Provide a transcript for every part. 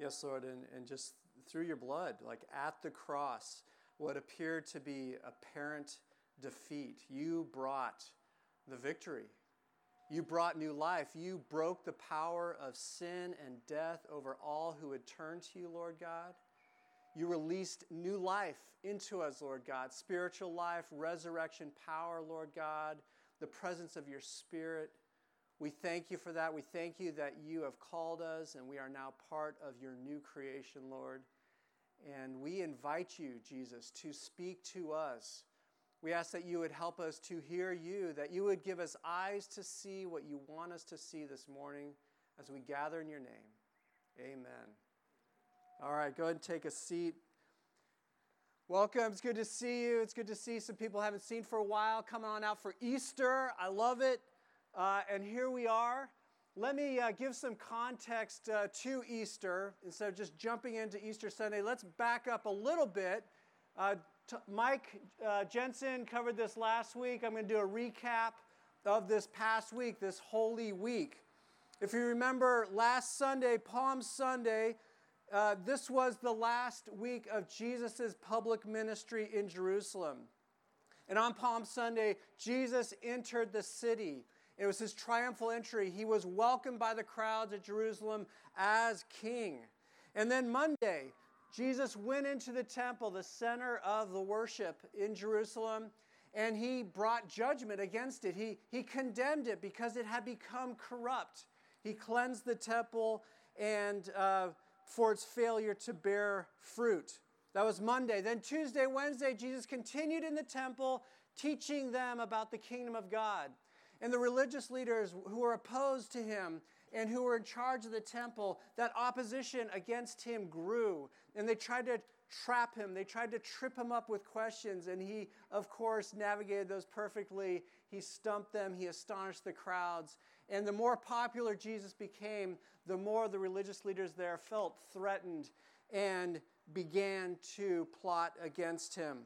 Yes, Lord, and, and just through your blood, like at the cross, what appeared to be apparent defeat, you brought the victory. You brought new life. You broke the power of sin and death over all who would turn to you, Lord God. You released new life into us, Lord God spiritual life, resurrection power, Lord God, the presence of your Spirit. We thank you for that. We thank you that you have called us and we are now part of your new creation, Lord. And we invite you, Jesus, to speak to us. We ask that you would help us to hear you, that you would give us eyes to see what you want us to see this morning as we gather in your name. Amen. All right, go ahead and take a seat. Welcome. It's good to see you. It's good to see some people I haven't seen for a while coming on out for Easter. I love it. Uh, and here we are. Let me uh, give some context uh, to Easter instead of just jumping into Easter Sunday. Let's back up a little bit. Uh, t- Mike uh, Jensen covered this last week. I'm going to do a recap of this past week, this Holy Week. If you remember last Sunday, Palm Sunday, uh, this was the last week of Jesus' public ministry in Jerusalem. And on Palm Sunday, Jesus entered the city. It was his triumphal entry. He was welcomed by the crowds at Jerusalem as king. And then Monday, Jesus went into the temple, the center of the worship in Jerusalem, and he brought judgment against it. He, he condemned it because it had become corrupt. He cleansed the temple and uh, for its failure to bear fruit. That was Monday. Then Tuesday, Wednesday, Jesus continued in the temple teaching them about the kingdom of God. And the religious leaders who were opposed to him and who were in charge of the temple, that opposition against him grew. And they tried to trap him, they tried to trip him up with questions. And he, of course, navigated those perfectly. He stumped them, he astonished the crowds. And the more popular Jesus became, the more the religious leaders there felt threatened and began to plot against him.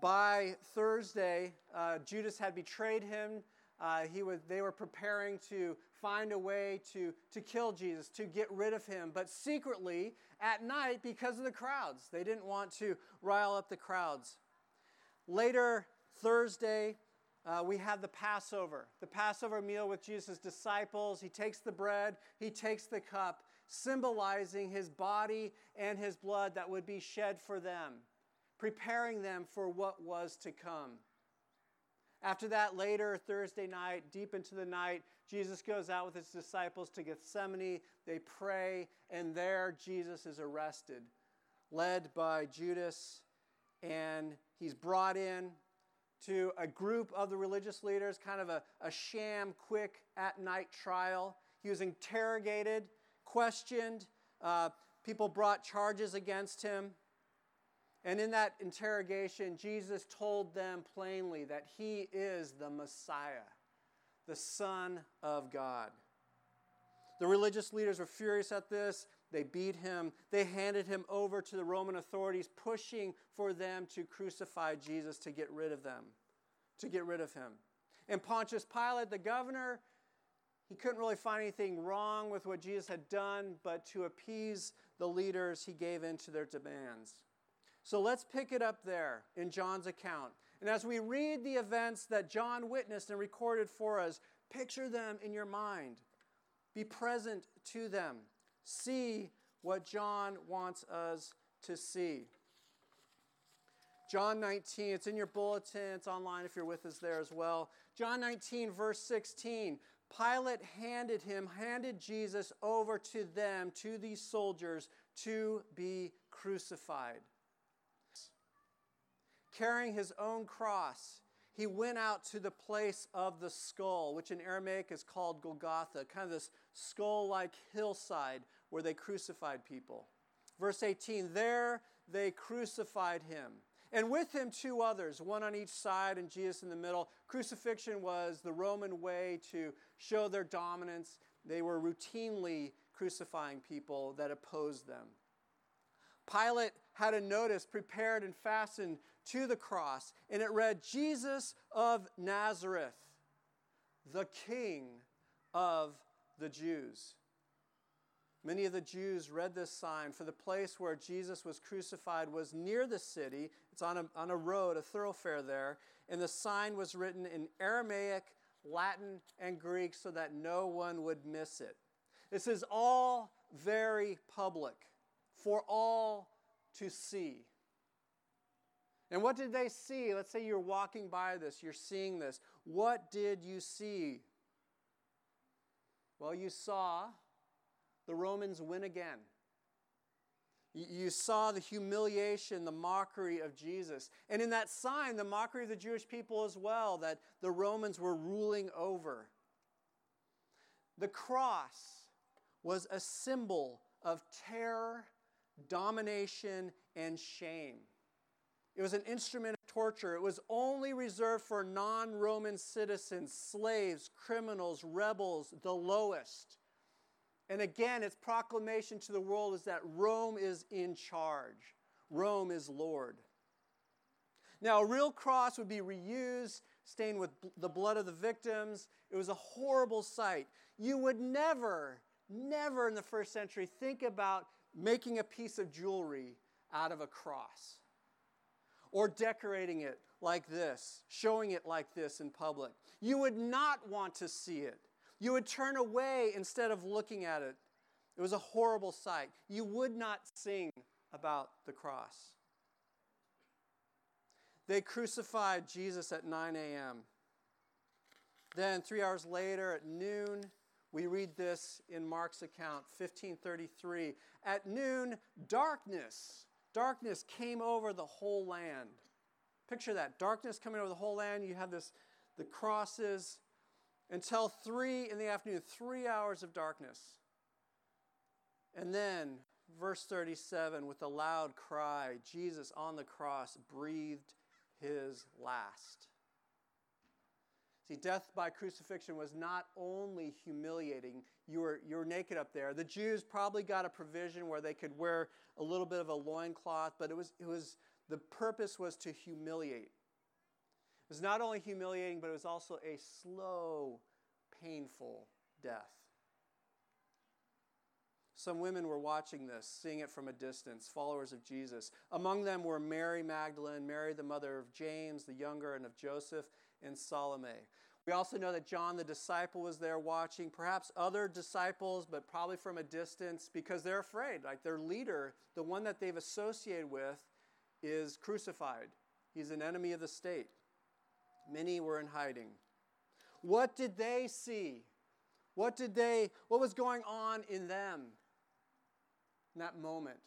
By Thursday, uh, Judas had betrayed him. Uh, he was, they were preparing to find a way to, to kill Jesus, to get rid of him, but secretly at night because of the crowds. They didn't want to rile up the crowds. Later, Thursday, uh, we have the Passover, the Passover meal with Jesus' disciples. He takes the bread, he takes the cup, symbolizing his body and his blood that would be shed for them, preparing them for what was to come. After that, later, Thursday night, deep into the night, Jesus goes out with his disciples to Gethsemane. They pray, and there Jesus is arrested, led by Judas, and he's brought in to a group of the religious leaders, kind of a, a sham, quick at night trial. He was interrogated, questioned. Uh, people brought charges against him. And in that interrogation, Jesus told them plainly that he is the Messiah, the Son of God. The religious leaders were furious at this. They beat him. They handed him over to the Roman authorities, pushing for them to crucify Jesus to get rid of them, to get rid of him. And Pontius Pilate, the governor, he couldn't really find anything wrong with what Jesus had done, but to appease the leaders, he gave in to their demands. So let's pick it up there in John's account. And as we read the events that John witnessed and recorded for us, picture them in your mind. Be present to them. See what John wants us to see. John 19, it's in your bulletin, it's online if you're with us there as well. John 19, verse 16. Pilate handed him, handed Jesus over to them, to these soldiers, to be crucified carrying his own cross, he went out to the place of the skull, which in Aramaic is called Golgotha, kind of this skull like hillside where they crucified people. Verse 18 There they crucified him. And with him, two others, one on each side and Jesus in the middle. Crucifixion was the Roman way to show their dominance. They were routinely crucifying people that opposed them. Pilate had a notice prepared and fastened to the cross, and it read, Jesus of Nazareth, the King of the Jews. Many of the Jews read this sign, for the place where Jesus was crucified was near the city. It's on a, on a road, a thoroughfare there. And the sign was written in Aramaic, Latin, and Greek so that no one would miss it. This is all very public for all to see. And what did they see? Let's say you're walking by this, you're seeing this. What did you see? Well, you saw the Romans win again. You saw the humiliation, the mockery of Jesus. And in that sign, the mockery of the Jewish people as well, that the Romans were ruling over. The cross was a symbol of terror, domination, and shame. It was an instrument of torture. It was only reserved for non Roman citizens, slaves, criminals, rebels, the lowest. And again, its proclamation to the world is that Rome is in charge, Rome is Lord. Now, a real cross would be reused, stained with the blood of the victims. It was a horrible sight. You would never, never in the first century think about making a piece of jewelry out of a cross or decorating it like this, showing it like this in public. You would not want to see it. You would turn away instead of looking at it. It was a horrible sight. You would not sing about the cross. They crucified Jesus at 9 a.m. Then, three hours later at noon, we read this in Mark's account, 1533. At noon, darkness darkness came over the whole land. Picture that darkness coming over the whole land. You have this, the crosses until three in the afternoon, three hours of darkness. And then, verse 37, with a loud cry, Jesus on the cross breathed his last. See, death by crucifixion was not only humiliating, you were, you were naked up there. The Jews probably got a provision where they could wear a little bit of a loincloth, but it was, it was, the purpose was to humiliate. It was not only humiliating, but it was also a slow, painful death. Some women were watching this, seeing it from a distance, followers of Jesus. Among them were Mary Magdalene, Mary, the mother of James the younger, and of Joseph, and Salome. We also know that John the disciple was there watching, perhaps other disciples, but probably from a distance because they're afraid. Like their leader, the one that they've associated with, is crucified. He's an enemy of the state. Many were in hiding. What did they see? What did they what was going on in them in that moment?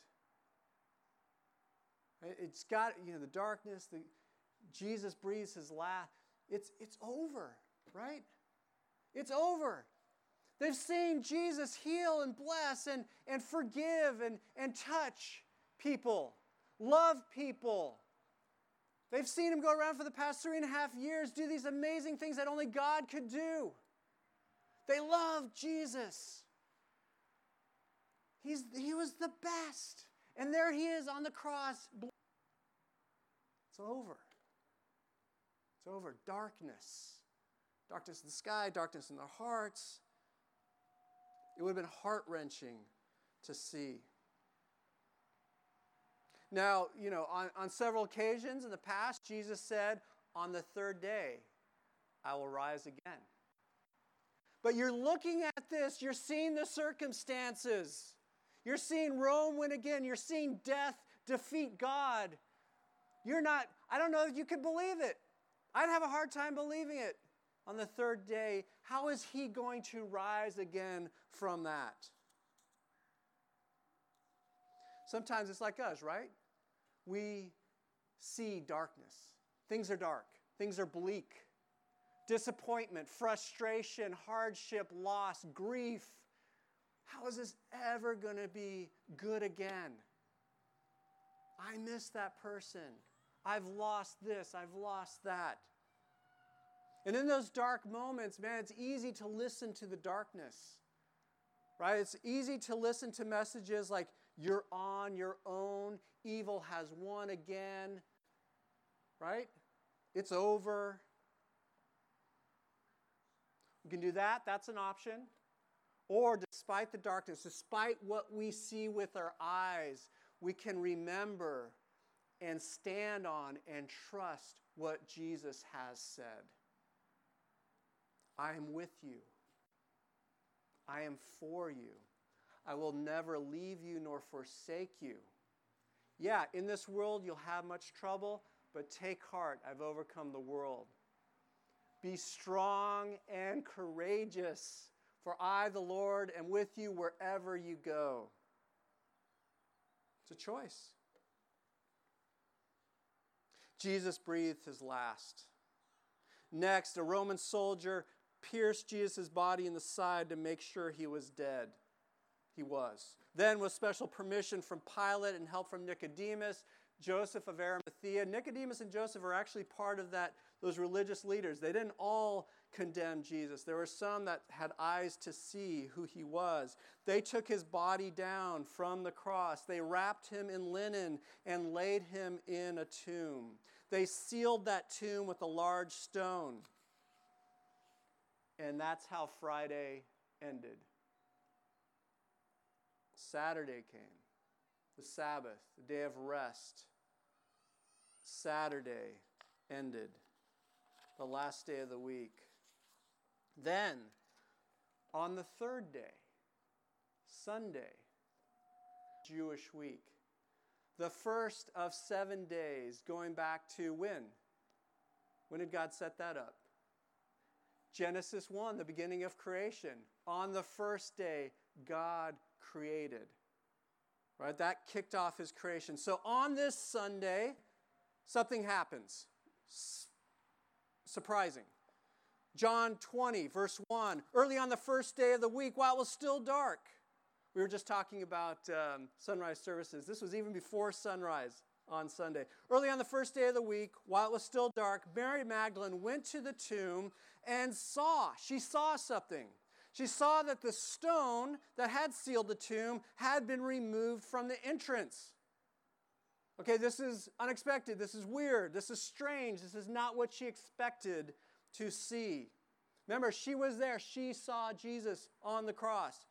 It's got, you know, the darkness, the Jesus breathes his last. It's, it's over, right? It's over. They've seen Jesus heal and bless and, and forgive and, and touch people, love people. They've seen him go around for the past three and a half years, do these amazing things that only God could do. They love Jesus. He's, he was the best. And there he is on the cross. It's over. It's over. Darkness. Darkness in the sky, darkness in their hearts. It would have been heart wrenching to see. Now, you know, on, on several occasions in the past, Jesus said, On the third day, I will rise again. But you're looking at this, you're seeing the circumstances. You're seeing Rome win again. You're seeing death defeat God. You're not, I don't know if you could believe it. I'd have a hard time believing it on the third day. How is he going to rise again from that? Sometimes it's like us, right? We see darkness. Things are dark, things are bleak. Disappointment, frustration, hardship, loss, grief. How is this ever going to be good again? I miss that person. I've lost this, I've lost that. And in those dark moments, man, it's easy to listen to the darkness, right? It's easy to listen to messages like, you're on your own, evil has won again, right? It's over. We can do that, that's an option. Or despite the darkness, despite what we see with our eyes, we can remember and stand on and trust what Jesus has said. I am with you. I am for you. I will never leave you nor forsake you. Yeah, in this world you'll have much trouble, but take heart. I've overcome the world. Be strong and courageous, for I, the Lord, am with you wherever you go. It's a choice. Jesus breathed his last. Next, a Roman soldier pierced Jesus' body in the side to make sure he was dead. He was. Then, with special permission from Pilate and help from Nicodemus, Joseph of Arimathea, Nicodemus and Joseph are actually part of that, those religious leaders. They didn't all condemn Jesus. There were some that had eyes to see who he was. They took his body down from the cross. They wrapped him in linen and laid him in a tomb. They sealed that tomb with a large stone. And that's how Friday ended. Saturday came, the Sabbath, the day of rest. Saturday ended, the last day of the week. Then, on the third day, Sunday, Jewish week, the first of seven days, going back to when? When did God set that up? Genesis 1, the beginning of creation. On the first day, God created. Right? That kicked off his creation. So on this Sunday, something happens. S- surprising. John 20, verse 1. Early on the first day of the week, while it was still dark, we were just talking about um, sunrise services. This was even before sunrise on Sunday. Early on the first day of the week, while it was still dark, Mary Magdalene went to the tomb and saw, she saw something. She saw that the stone that had sealed the tomb had been removed from the entrance. Okay, this is unexpected. This is weird. This is strange. This is not what she expected to see. Remember, she was there. She saw Jesus on the cross.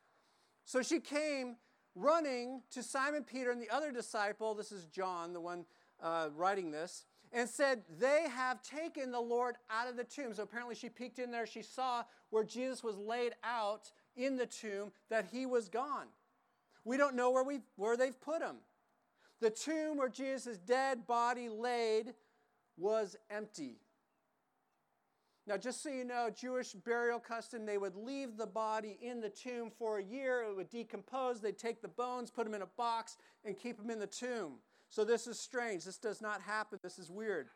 So she came running to Simon Peter and the other disciple. This is John, the one uh, writing this and said, They have taken the Lord out of the tomb. So apparently she peeked in there. She saw where Jesus was laid out in the tomb that he was gone. We don't know where, we, where they've put him. The tomb where Jesus' dead body laid was empty. Now, just so you know, Jewish burial custom, they would leave the body in the tomb for a year. It would decompose. They'd take the bones, put them in a box, and keep them in the tomb. So this is strange. This does not happen. This is weird.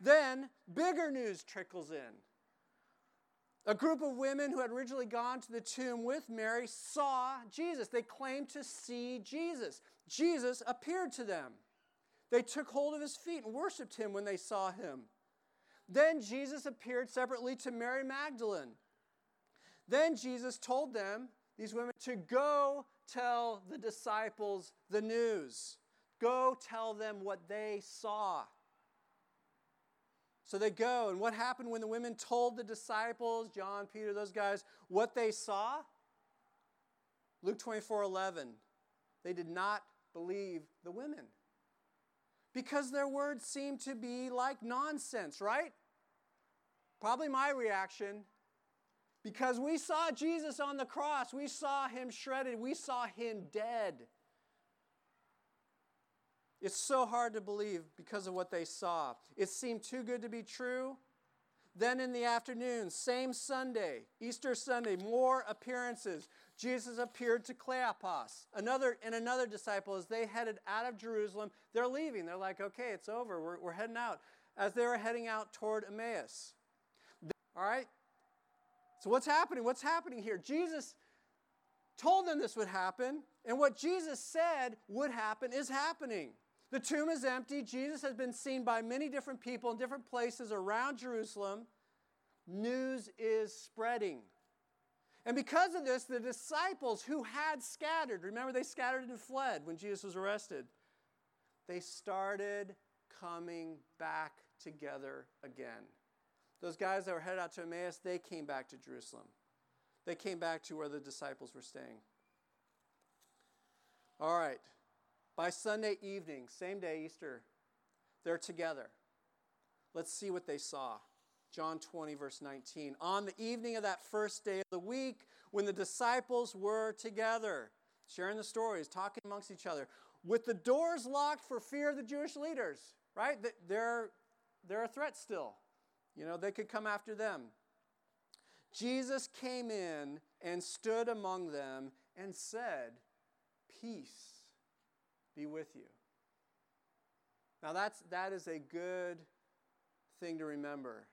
Then bigger news trickles in. A group of women who had originally gone to the tomb with Mary saw Jesus. They claimed to see Jesus. Jesus appeared to them. They took hold of his feet and worshiped him when they saw him. Then Jesus appeared separately to Mary Magdalene. Then Jesus told them, these women, to go tell the disciples the news. Go tell them what they saw. So they go, and what happened when the women told the disciples, John, Peter, those guys, what they saw? Luke 24 11. They did not believe the women because their words seemed to be like nonsense, right? Probably my reaction. Because we saw Jesus on the cross, we saw him shredded, we saw him dead. It's so hard to believe because of what they saw. It seemed too good to be true. Then in the afternoon, same Sunday, Easter Sunday, more appearances. Jesus appeared to Cleopas, another and another disciple as they headed out of Jerusalem. They're leaving. They're like, okay, it's over. We're, we're heading out. As they were heading out toward Emmaus. All right? So what's happening? What's happening here? Jesus told them this would happen, and what Jesus said would happen is happening. The tomb is empty. Jesus has been seen by many different people in different places around Jerusalem. News is spreading. And because of this, the disciples who had scattered, remember they scattered and fled when Jesus was arrested, they started coming back together again. Those guys that were headed out to Emmaus, they came back to Jerusalem. They came back to where the disciples were staying. All right. By Sunday evening, same day, Easter, they're together. Let's see what they saw. John 20, verse 19. On the evening of that first day of the week, when the disciples were together, sharing the stories, talking amongst each other, with the doors locked for fear of the Jewish leaders, right? They're, they're a threat still. You know, they could come after them. Jesus came in and stood among them and said, Peace be with you. Now, that's, that is a good thing to remember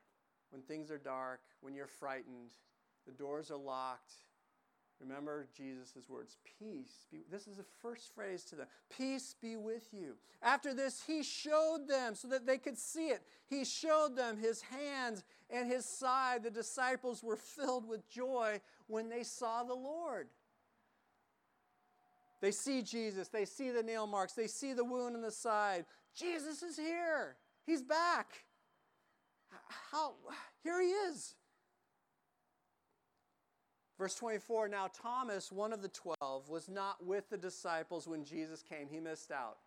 when things are dark, when you're frightened, the doors are locked. Remember Jesus' words, peace. Be, this is the first phrase to them. Peace be with you. After this, he showed them so that they could see it. He showed them his hands and his side. The disciples were filled with joy when they saw the Lord. They see Jesus, they see the nail marks, they see the wound in the side. Jesus is here. He's back. How here he is. Verse 24 Now, Thomas, one of the twelve, was not with the disciples when Jesus came. He missed out.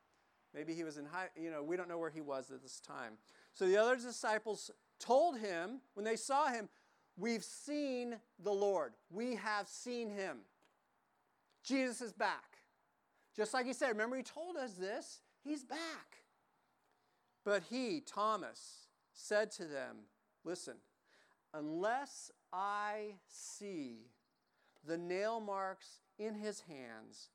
Maybe he was in high, you know, we don't know where he was at this time. So the other disciples told him, when they saw him, We've seen the Lord. We have seen him. Jesus is back. Just like he said, remember, he told us this. He's back. But he, Thomas, said to them, Listen, unless I see the nail marks in his hands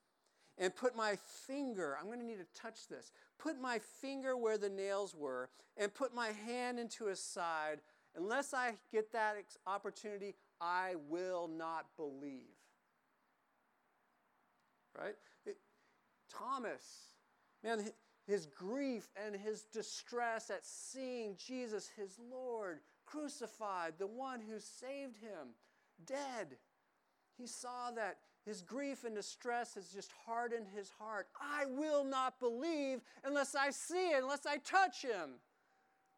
and put my finger, I'm going to need to touch this, put my finger where the nails were and put my hand into his side, unless I get that opportunity, I will not believe. Right? Thomas, man, his grief and his distress at seeing Jesus, his Lord, crucified, the one who saved him, dead. He saw that his grief and distress has just hardened his heart. I will not believe unless I see it, unless I touch him,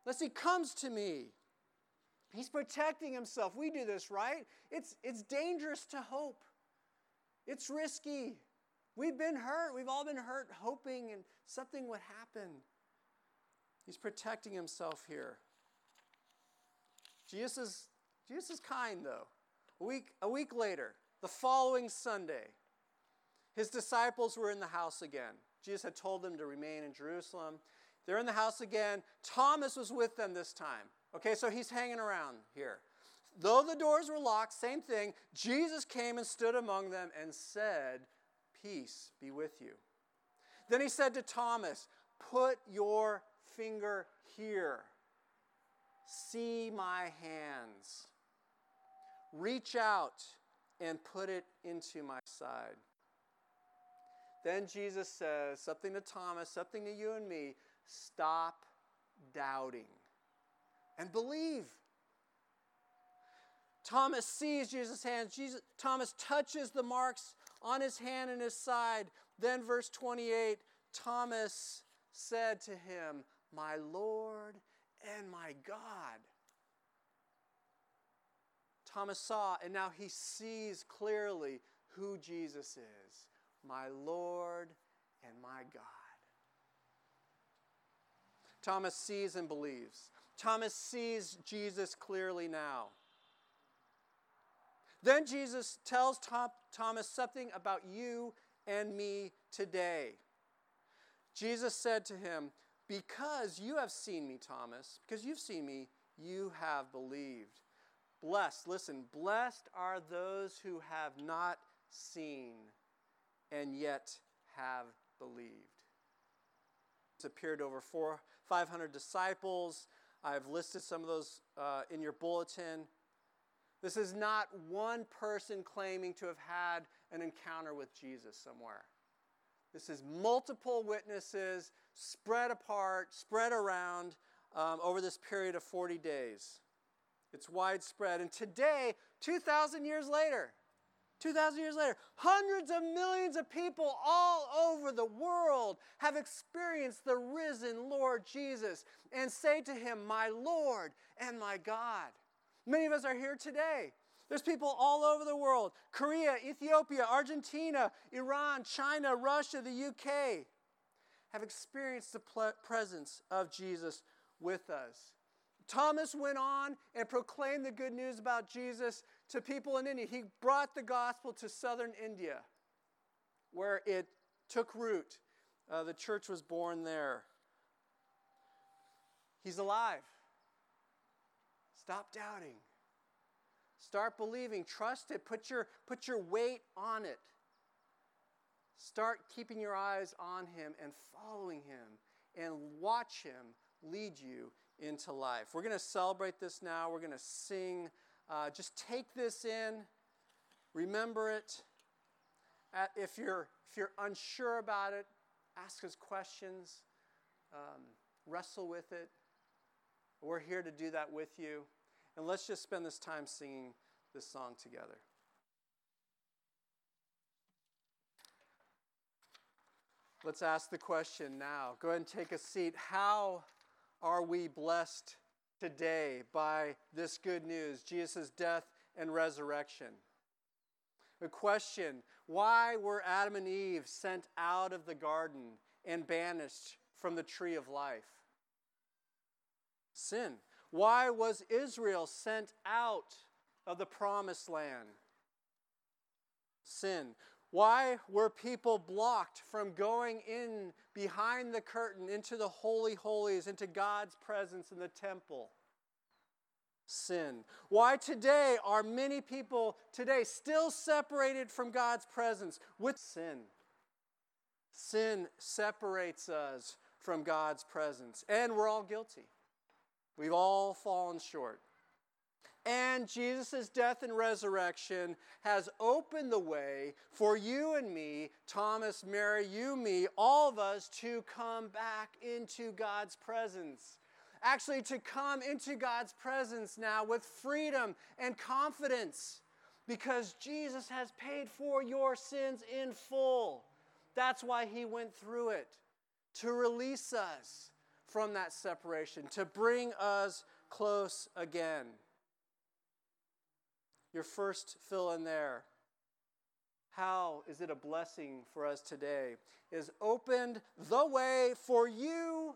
unless he comes to me. He's protecting himself. We do this, right? It's, it's dangerous to hope, it's risky. We've been hurt. We've all been hurt hoping and something would happen. He's protecting himself here. Jesus is, Jesus is kind, though. A week, a week later, the following Sunday, his disciples were in the house again. Jesus had told them to remain in Jerusalem. They're in the house again. Thomas was with them this time. Okay, so he's hanging around here. Though the doors were locked, same thing, Jesus came and stood among them and said, Peace be with you. Then he said to Thomas, Put your finger here. See my hands. Reach out and put it into my side. Then Jesus says something to Thomas, something to you and me stop doubting and believe. Thomas sees Jesus' hands. Jesus, Thomas touches the marks on his hand and his side. Then, verse 28 Thomas said to him, My Lord and my God. Thomas saw, and now he sees clearly who Jesus is my Lord and my God. Thomas sees and believes. Thomas sees Jesus clearly now. Then Jesus tells Thomas something about you and me today. Jesus said to him, Because you have seen me, Thomas, because you've seen me, you have believed. Blessed, listen, blessed are those who have not seen and yet have believed. It's appeared over four, 500 disciples. I've listed some of those uh, in your bulletin. This is not one person claiming to have had an encounter with Jesus somewhere. This is multiple witnesses spread apart, spread around um, over this period of 40 days. It's widespread. And today, 2,000 years later, 2,000 years later, hundreds of millions of people all over the world have experienced the risen Lord Jesus and say to him, My Lord and my God. Many of us are here today. There's people all over the world Korea, Ethiopia, Argentina, Iran, China, Russia, the UK have experienced the presence of Jesus with us. Thomas went on and proclaimed the good news about Jesus to people in India. He brought the gospel to southern India, where it took root. Uh, the church was born there. He's alive. Stop doubting. Start believing. Trust it. Put your, put your weight on it. Start keeping your eyes on Him and following Him and watch Him lead you into life. We're going to celebrate this now. We're going to sing. Uh, just take this in, remember it. if, you're, if you're unsure about it, ask us questions, um, wrestle with it. We're here to do that with you. And let's just spend this time singing this song together. Let's ask the question now. Go ahead and take a seat. How are we blessed today by this good news, Jesus' death and resurrection? The question why were Adam and Eve sent out of the garden and banished from the tree of life? Sin. Why was Israel sent out of the promised land? Sin. Why were people blocked from going in behind the curtain into the Holy Holies, into God's presence in the temple? Sin. Why today are many people today still separated from God's presence with sin? Sin separates us from God's presence, and we're all guilty. We've all fallen short. And Jesus' death and resurrection has opened the way for you and me, Thomas, Mary, you, me, all of us to come back into God's presence. Actually, to come into God's presence now with freedom and confidence because Jesus has paid for your sins in full. That's why he went through it to release us from that separation, to bring us close again your first fill in there. How is it a blessing for us today? Is opened the way for you,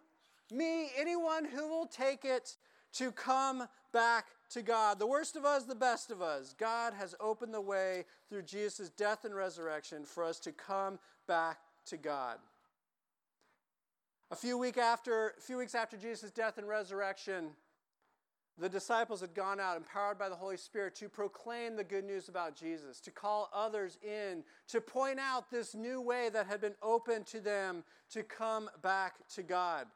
me, anyone who will take it to come back to God. The worst of us, the best of us. God has opened the way through Jesus' death and resurrection for us to come back to God. A few, week after, a few weeks after Jesus' death and resurrection, the disciples had gone out, empowered by the Holy Spirit, to proclaim the good news about Jesus, to call others in, to point out this new way that had been opened to them to come back to God.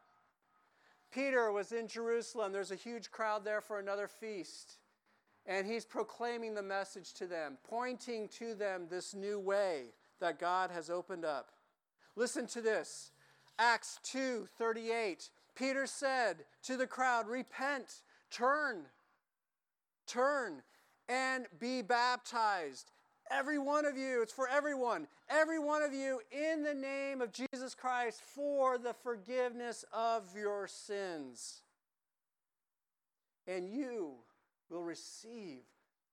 Peter was in Jerusalem. There's a huge crowd there for another feast. And he's proclaiming the message to them, pointing to them this new way that God has opened up. Listen to this. Acts 2 38. Peter said to the crowd, Repent Turn, turn, and be baptized. Every one of you, it's for everyone, every one of you in the name of Jesus Christ for the forgiveness of your sins. And you will receive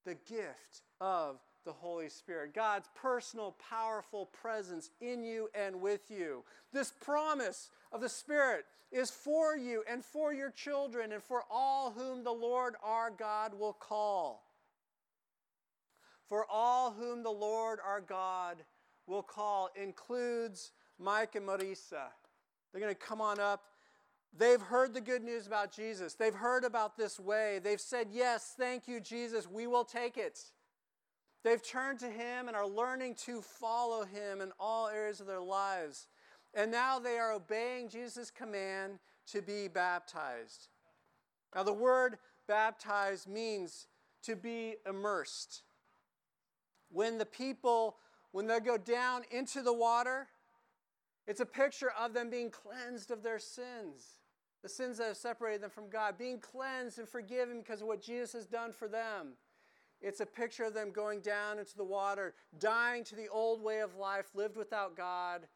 the gift of the Holy Spirit, God's personal, powerful presence in you and with you. This promise of the Spirit is for you and for your children and for all whom the Lord our God will call. For all whom the Lord our God will call includes Mike and Marisa. They're going to come on up. They've heard the good news about Jesus. They've heard about this way. They've said, Yes, thank you, Jesus. We will take it. They've turned to Him and are learning to follow Him in all areas of their lives. And now they are obeying Jesus' command to be baptized. Now, the word baptized means to be immersed. When the people, when they go down into the water, it's a picture of them being cleansed of their sins, the sins that have separated them from God, being cleansed and forgiven because of what Jesus has done for them. It's a picture of them going down into the water, dying to the old way of life, lived without God,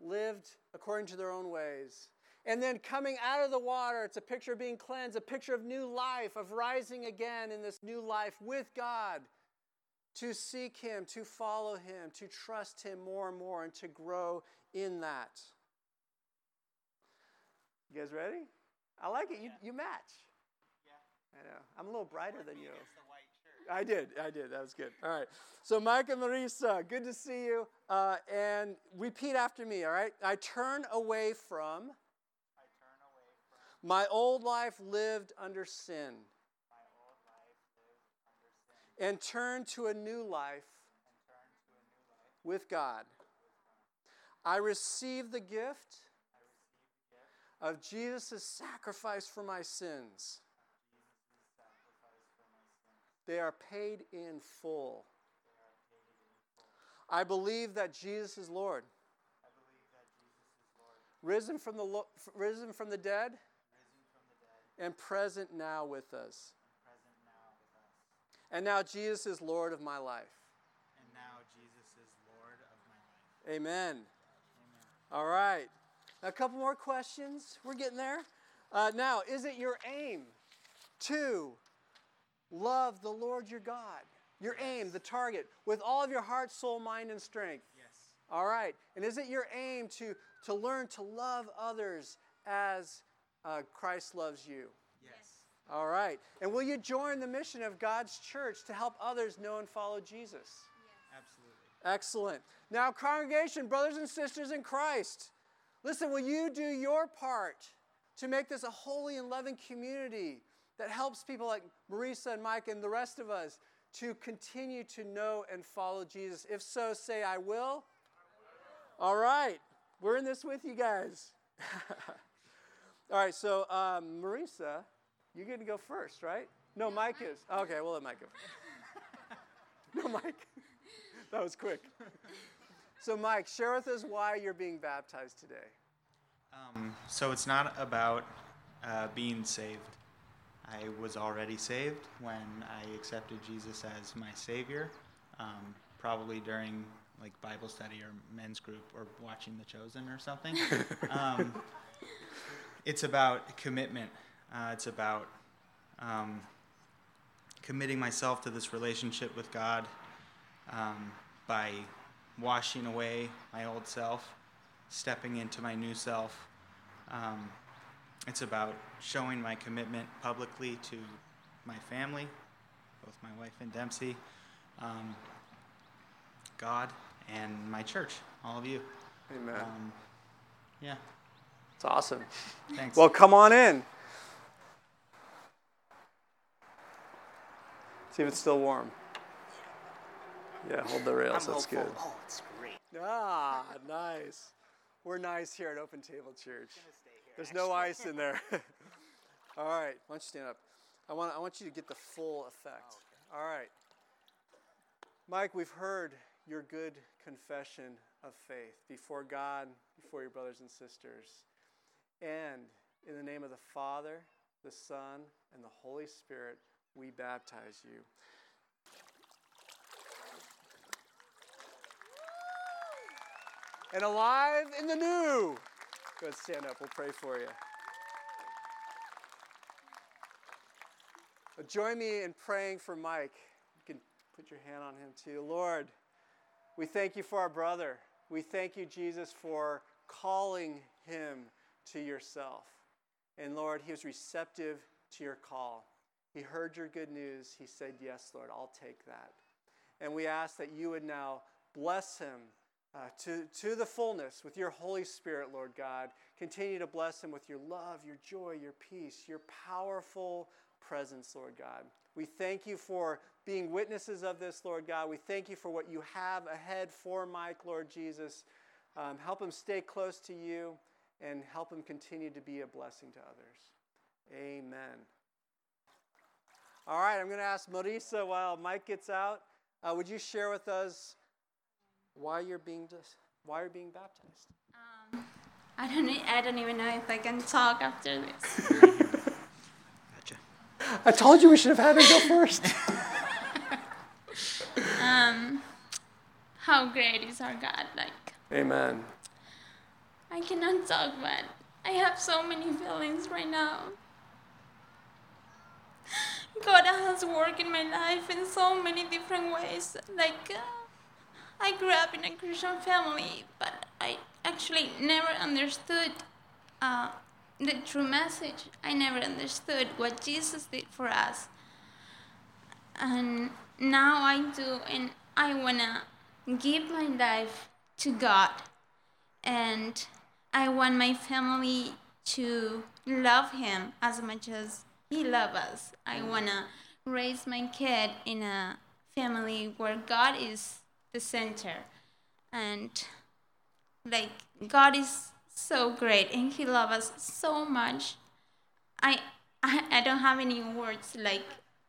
lived according to their own ways. And then coming out of the water, it's a picture of being cleansed, a picture of new life, of rising again in this new life with God to seek Him, to follow Him, to trust Him more and more, and to grow in that. You guys ready? I like it. You, you match. Yeah. I know. I'm a little brighter than you. It's the white shirt. I did. I did. That was good. All right. So, Mike and Marisa, good to see you. Uh, and repeat after me, all right? I turn away from I turn away from my old life lived under sin my old life lived under sin and turn to a new life and turn to a new life. with God. I receive the gift I receive the gift of Jesus' sacrifice for my sins. of Jesus' sacrifice for my sins. They are paid in full. They are paid in full. I believe that Jesus is Lord, I believe that Jesus is risen from the, lo- risen from the dead, risen from the dead, and present now with us. and present now with us. And now Jesus is Lord of my life. And now Jesus is Lord of my life. Amen. Amen. All right. A couple more questions. We're getting there. Uh, now, is it your aim to love the Lord your God? Your aim, the target, with all of your heart, soul, mind, and strength. Yes. All right. And is it your aim to, to learn to love others as uh, Christ loves you? Yes. All right. And will you join the mission of God's church to help others know and follow Jesus? Yes. Absolutely. Excellent. Now, congregation, brothers and sisters in Christ, listen, will you do your part to make this a holy and loving community that helps people like Marisa and Mike and the rest of us to continue to know and follow Jesus? If so, say, I will. All right. We're in this with you guys. All right, so um, Marisa, you're going to go first, right? No, Mike is. Okay, we'll let Mike go. no, Mike. that was quick. So, Mike, share with us why you're being baptized today. Um, so it's not about uh, being saved. I was already saved when I accepted Jesus as my Savior, um, probably during like Bible study or men's group or watching The Chosen or something. um, it's about commitment. Uh, it's about um, committing myself to this relationship with God um, by washing away my old self, stepping into my new self. Um, it's about showing my commitment publicly to my family, both my wife and Dempsey, um, God, and my church, all of you. Amen. Um, yeah, It's awesome. thanks. Well, come on in. See if it's still warm. Yeah, hold the rails. That's good. Oh, it's great. Ah, nice. We're nice here at Open Table Church. There's no ice in there. All right, why don't you stand up? I want, I want you to get the full effect. All right. Mike, we've heard your good confession of faith before God, before your brothers and sisters. And in the name of the Father, the Son, and the Holy Spirit, we baptize you. And alive in the new. Go ahead, stand up. We'll pray for you. Uh, Join me in praying for Mike. You can put your hand on him too. Lord, we thank you for our brother. We thank you, Jesus, for calling him to yourself. And Lord, he was receptive to your call. He heard your good news. He said, Yes, Lord, I'll take that. And we ask that you would now bless him uh, to, to the fullness with your Holy Spirit, Lord God. Continue to bless him with your love, your joy, your peace, your powerful presence, Lord God. We thank you for being witnesses of this, Lord God. We thank you for what you have ahead for Mike, Lord Jesus. Um, help him stay close to you and help him continue to be a blessing to others. Amen. All right, I'm going to ask Marisa while Mike gets out. Uh, would you share with us why you're being dis- why you're being baptized? Um, I don't. e- I don't even know if I can talk after this. Gotcha. I told you we should have had her go first. Um, how great is our God? Like Amen. I cannot talk, but I have so many feelings right now. God has worked in my life in so many different ways. Like, uh, I grew up in a Christian family, but I actually never understood uh, the true message. I never understood what Jesus did for us. And now I do, and I want to give my life to God. And I want my family to love Him as much as He loves us. I want to raise my kid in a family where God is the center. And like, God is so great and He loves us so much. I, I, I don't have any words. Like,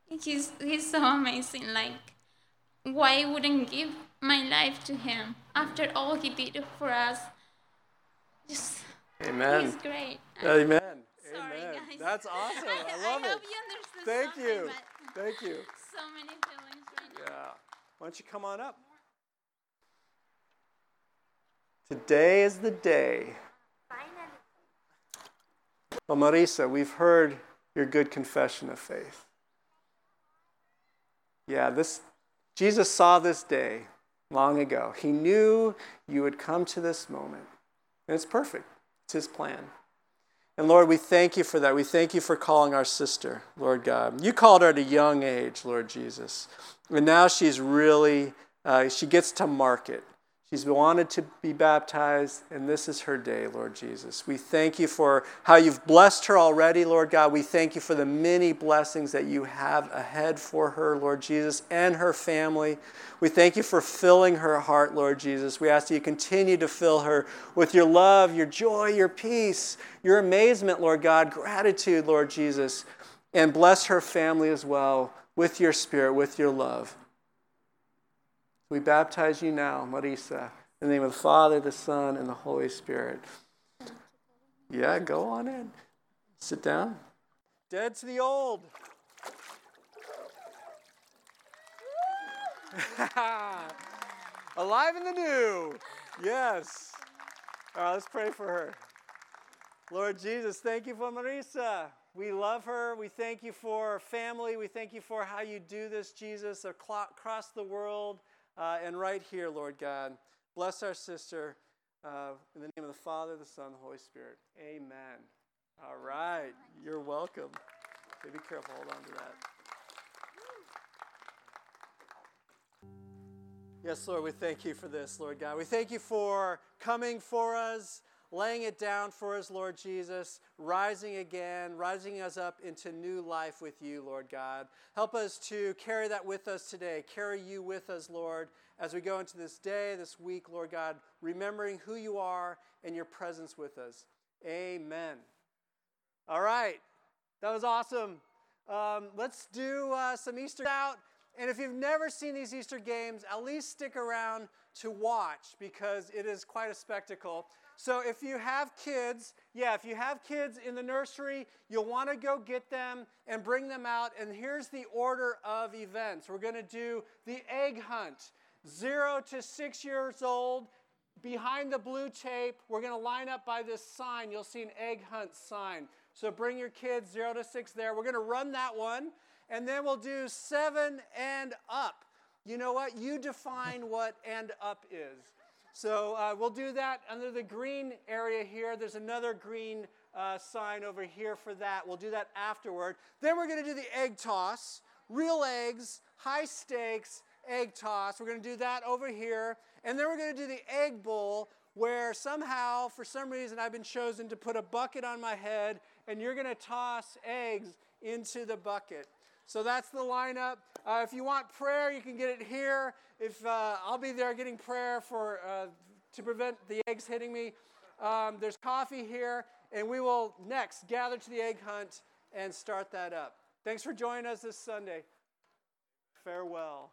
He's, he's so amazing. Like, why wouldn't give my life to Him after all He did for us? Just, Amen. He's great. Amen. Sorry, Amen. guys. That's awesome. I, I, love I it. hope you understood Thank you. Thank you. So many feelings right now. Yeah. Why don't you come on up? Today is the day. Well, Marisa, we've heard your good confession of faith. Yeah, this Jesus saw this day long ago. He knew you would come to this moment. And it's perfect. It's his plan. And Lord, we thank you for that. We thank you for calling our sister, Lord God. You called her at a young age, Lord Jesus. And now she's really, uh, she gets to market. She's wanted to be baptized, and this is her day, Lord Jesus. We thank you for how you've blessed her already, Lord God. We thank you for the many blessings that you have ahead for her, Lord Jesus, and her family. We thank you for filling her heart, Lord Jesus. We ask that you continue to fill her with your love, your joy, your peace, your amazement, Lord God, gratitude, Lord Jesus, and bless her family as well with your spirit, with your love. We baptize you now, Marisa, in the name of the Father, the Son, and the Holy Spirit. Yeah, go on in. Sit down. Dead to the old. Alive in the new. Yes. All right, let's pray for her. Lord Jesus, thank you for Marisa. We love her. We thank you for her family. We thank you for how you do this, Jesus, across the world uh, and right here, Lord God. Bless our sister uh, in the name of the Father, the Son, the Holy Spirit. Amen. All right. You're welcome. Okay, be careful. Hold on to that. Yes, Lord, we thank you for this, Lord God. We thank you for coming for us, laying it down for us, Lord Jesus, rising again, rising us up into new life with you, Lord God. Help us to carry that with us today. Carry you with us, Lord, as we go into this day, this week, Lord God, remembering who you are and your presence with us. Amen. All right. That was awesome. Um, let's do uh, some Easter out. And if you've never seen these Easter games, at least stick around to watch because it is quite a spectacle. So if you have kids, yeah, if you have kids in the nursery, you'll want to go get them and bring them out. And here's the order of events. We're going to do the egg hunt. Zero to six years old, behind the blue tape, we're going to line up by this sign. You'll see an egg hunt sign. So bring your kids zero to six there. We're going to run that one. And then we'll do seven and up. You know what? You define what and up is. So uh, we'll do that under the green area here. There's another green uh, sign over here for that. We'll do that afterward. Then we're going to do the egg toss. Real eggs, high stakes, egg toss. We're going to do that over here. And then we're going to do the egg bowl where somehow, for some reason, I've been chosen to put a bucket on my head and you're going to toss eggs into the bucket. So that's the lineup. Uh, if you want prayer, you can get it here. If uh, I'll be there getting prayer for uh, to prevent the eggs hitting me, um, there's coffee here, and we will next gather to the egg hunt and start that up. Thanks for joining us this Sunday. Farewell.